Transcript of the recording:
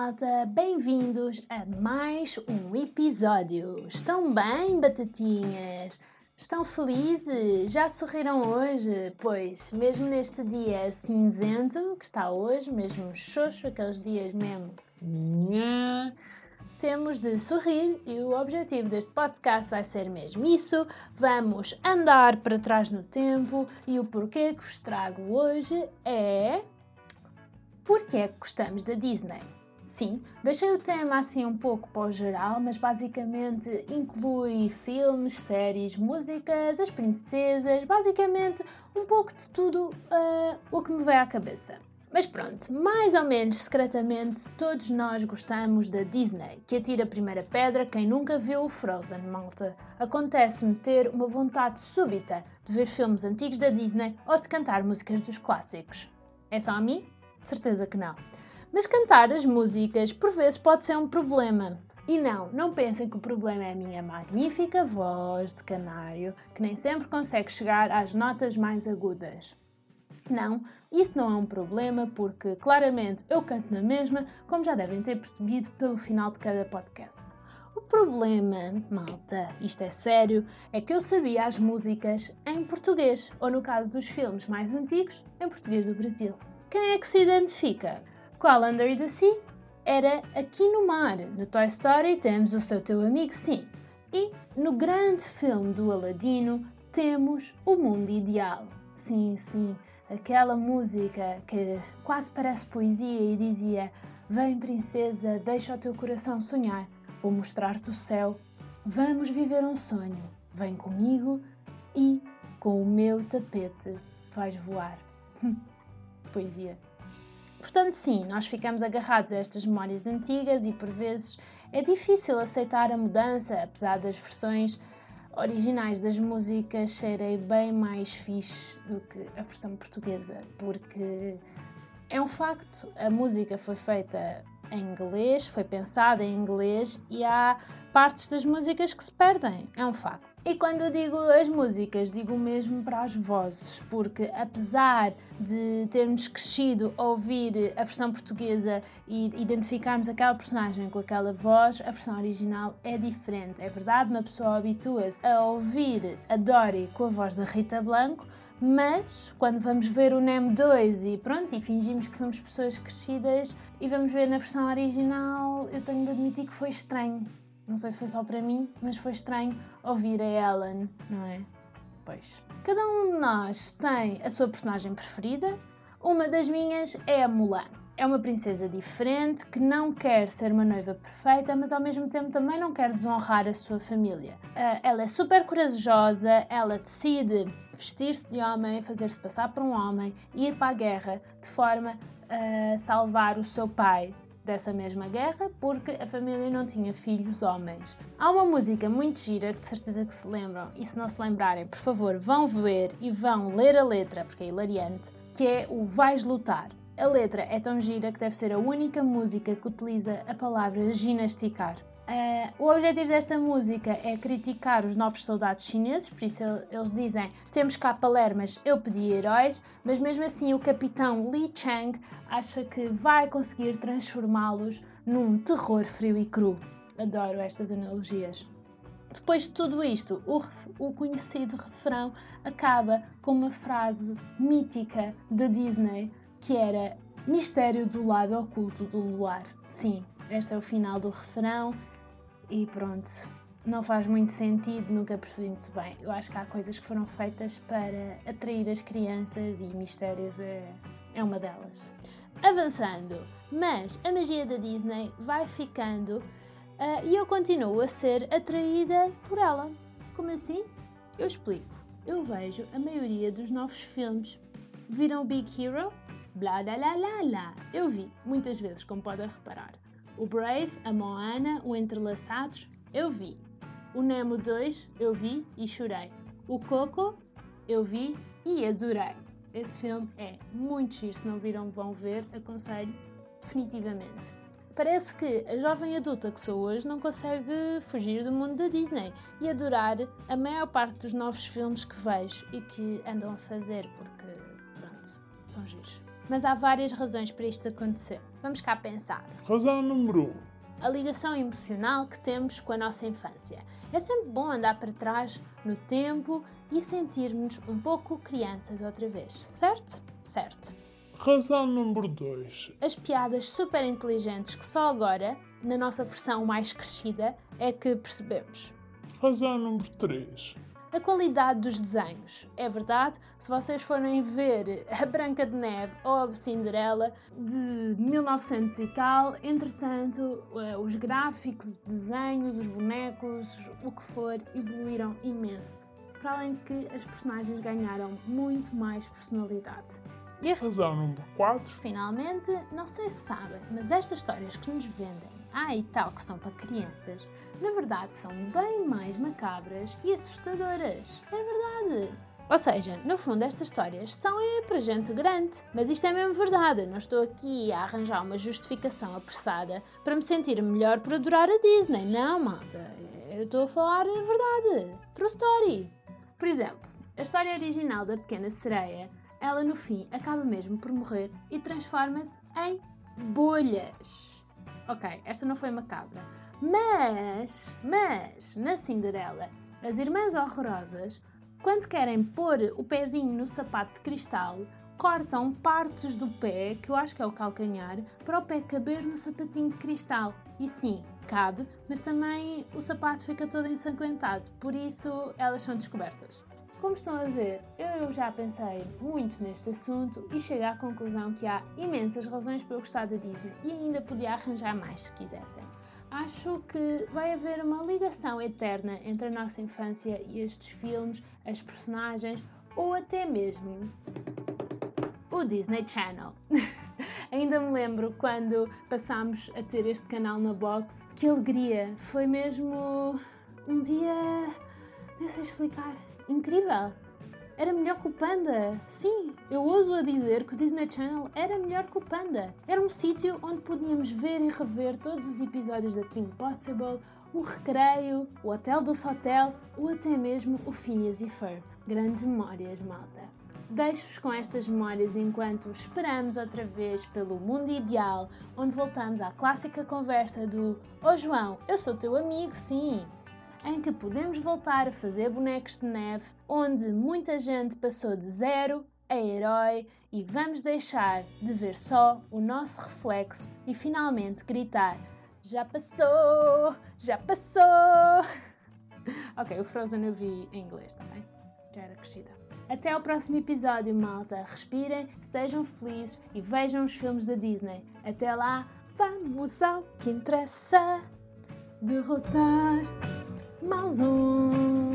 malta! Bem-vindos a mais um episódio! Estão bem, batatinhas? Estão felizes? Já sorriram hoje? Pois, mesmo neste dia cinzento que está hoje, mesmo xoxo, aqueles dias mesmo. Temos de sorrir e o objetivo deste podcast vai ser mesmo isso. Vamos andar para trás no tempo e o porquê que vos trago hoje é Porquê é que gostamos da Disney? Sim, deixei o tema assim um pouco para o geral, mas basicamente inclui filmes, séries, músicas, as princesas, basicamente um pouco de tudo uh, o que me veio à cabeça. Mas pronto, mais ou menos secretamente, todos nós gostamos da Disney, que atira a primeira pedra quem nunca viu o Frozen, malta. Acontece-me ter uma vontade súbita de ver filmes antigos da Disney ou de cantar músicas dos clássicos. É só a mim? Certeza que não. Mas cantar as músicas por vezes pode ser um problema. E não, não pensem que o problema é a minha magnífica voz de canário, que nem sempre consegue chegar às notas mais agudas. Não, isso não é um problema porque claramente eu canto na mesma, como já devem ter percebido pelo final de cada podcast. O problema, malta, isto é sério, é que eu sabia as músicas em português, ou no caso dos filmes mais antigos, em português do Brasil. Quem é que se identifica? Qual Under the Sea? Era aqui no mar. No Toy Story temos o seu teu amigo, sim. E no grande filme do Aladino temos o mundo ideal. Sim, sim, aquela música que quase parece poesia e dizia: Vem, princesa, deixa o teu coração sonhar, vou mostrar-te o céu, vamos viver um sonho, vem comigo e com o meu tapete vais voar. poesia. Portanto, sim, nós ficamos agarrados a estas memórias antigas e por vezes é difícil aceitar a mudança, apesar das versões originais das músicas serem bem mais fixe do que a versão portuguesa, porque é um facto, a música foi feita em inglês, foi pensada em inglês e há partes das músicas que se perdem, é um facto. E quando digo as músicas, digo mesmo para as vozes, porque apesar de termos crescido a ouvir a versão portuguesa e identificarmos aquela personagem com aquela voz, a versão original é diferente. É verdade, uma pessoa habitua-se a ouvir a Dory com a voz da Rita Blanco, mas quando vamos ver o NEM 2 e pronto, e fingimos que somos pessoas crescidas e vamos ver na versão original, eu tenho de admitir que foi estranho. Não sei se foi só para mim, mas foi estranho ouvir a Ellen, não é? Pois. Cada um de nós tem a sua personagem preferida. Uma das minhas é a Mulan. É uma princesa diferente que não quer ser uma noiva perfeita, mas ao mesmo tempo também não quer desonrar a sua família. Uh, ela é super corajosa, ela decide vestir-se de homem, fazer-se passar por um homem, ir para a guerra de forma a salvar o seu pai dessa mesma guerra porque a família não tinha filhos homens. Há uma música muito gira que de certeza que se lembram e se não se lembrarem, por favor, vão ver e vão ler a letra porque é hilariante, que é o Vais Lutar. A letra é tão gira que deve ser a única música que utiliza a palavra ginasticar. Uh, o objetivo desta música é criticar os novos soldados chineses, por isso eles dizem: temos cá palermas, eu pedi heróis, mas mesmo assim o capitão Li Chang acha que vai conseguir transformá-los num terror frio e cru. Adoro estas analogias. Depois de tudo isto, o, o, conhecido refrão acaba com uma frase mítica da Disney que era Mistério do lado oculto do luar. Sim, este é o final do refrão e pronto. Não faz muito sentido, nunca percebi muito bem. Eu acho que há coisas que foram feitas para atrair as crianças e mistérios é, é uma delas. Avançando, mas a magia da Disney vai ficando uh, e eu continuo a ser atraída por ela. Como assim? Eu explico. Eu vejo a maioria dos novos filmes. Viram Big Hero? Blá blá blá blá blá. Eu vi, muitas vezes, como podem reparar. O Brave, a Moana, o Entrelaçados, eu vi. O Nemo 2, eu vi e chorei. O Coco, eu vi e adorei. Esse filme é muito giro, se não viram vão ver, aconselho definitivamente. Parece que a jovem adulta que sou hoje não consegue fugir do mundo da Disney e adorar a maior parte dos novos filmes que vejo e que andam a fazer, porque, pronto, são giros. Mas há várias razões para isto acontecer. Vamos cá pensar. Razão número 1. Um. A ligação emocional que temos com a nossa infância. É sempre bom andar para trás no tempo e sentirmos um pouco crianças outra vez, certo? Certo. Razão número 2. As piadas super inteligentes que só agora, na nossa versão mais crescida, é que percebemos. Razão número 3 a qualidade dos desenhos. É verdade, se vocês forem ver a Branca de Neve ou a Cinderela de 1900 e tal, entretanto, eh, os gráficos, desenhos, os bonecos, o que for, evoluíram imenso. Para além de que as personagens ganharam muito mais personalidade. E a razão número 4. Finalmente, não sei se sabem, mas estas histórias que nos vendem, ah e tal, que são para crianças, na verdade são bem mais macabras e assustadoras. É verdade. Ou seja, no fundo estas histórias são é para gente grande. Mas isto é mesmo verdade. Não estou aqui a arranjar uma justificação apressada para me sentir melhor por adorar a Disney. Não, malta. Eu estou a falar a verdade. True story. Por exemplo, a história original da Pequena Sereia, ela no fim acaba mesmo por morrer e transforma-se em bolhas. Ok, esta não foi macabra. Mas, mas, na Cinderela, as irmãs horrorosas, quando querem pôr o pezinho no sapato de cristal, cortam partes do pé, que eu acho que é o calcanhar, para o pé caber no sapatinho de cristal. E sim, cabe, mas também o sapato fica todo ensanguentado, por isso elas são descobertas. Como estão a ver, eu já pensei muito neste assunto e cheguei à conclusão que há imensas razões para eu gostar da Disney e ainda podia arranjar mais se quisessem acho que vai haver uma ligação eterna entre a nossa infância e estes filmes, as personagens ou até mesmo o Disney Channel. Ainda me lembro quando passámos a ter este canal na box, que alegria! Foi mesmo um dia, não sei explicar, incrível era melhor que o Panda. Sim, eu ouso a dizer que o Disney Channel era melhor que o Panda. Era um sítio onde podíamos ver e rever todos os episódios da Kim Possible, o Recreio, o Hotel do Sotel ou até mesmo o Phineas e Ferb. Grandes memórias, malta. Deixo-vos com estas memórias enquanto esperamos outra vez pelo mundo ideal, onde voltamos à clássica conversa do Oh João, eu sou teu amigo, sim, em que podemos voltar a fazer bonecos de neve, onde muita gente passou de zero a herói e vamos deixar de ver só o nosso reflexo e finalmente gritar: Já passou! Já passou! ok, o Frozen eu vi em inglês também, já era crescida. Até ao próximo episódio, malta. Respirem, sejam felizes e vejam os filmes da Disney. Até lá, vamos ao que interessa: derrotar mais um.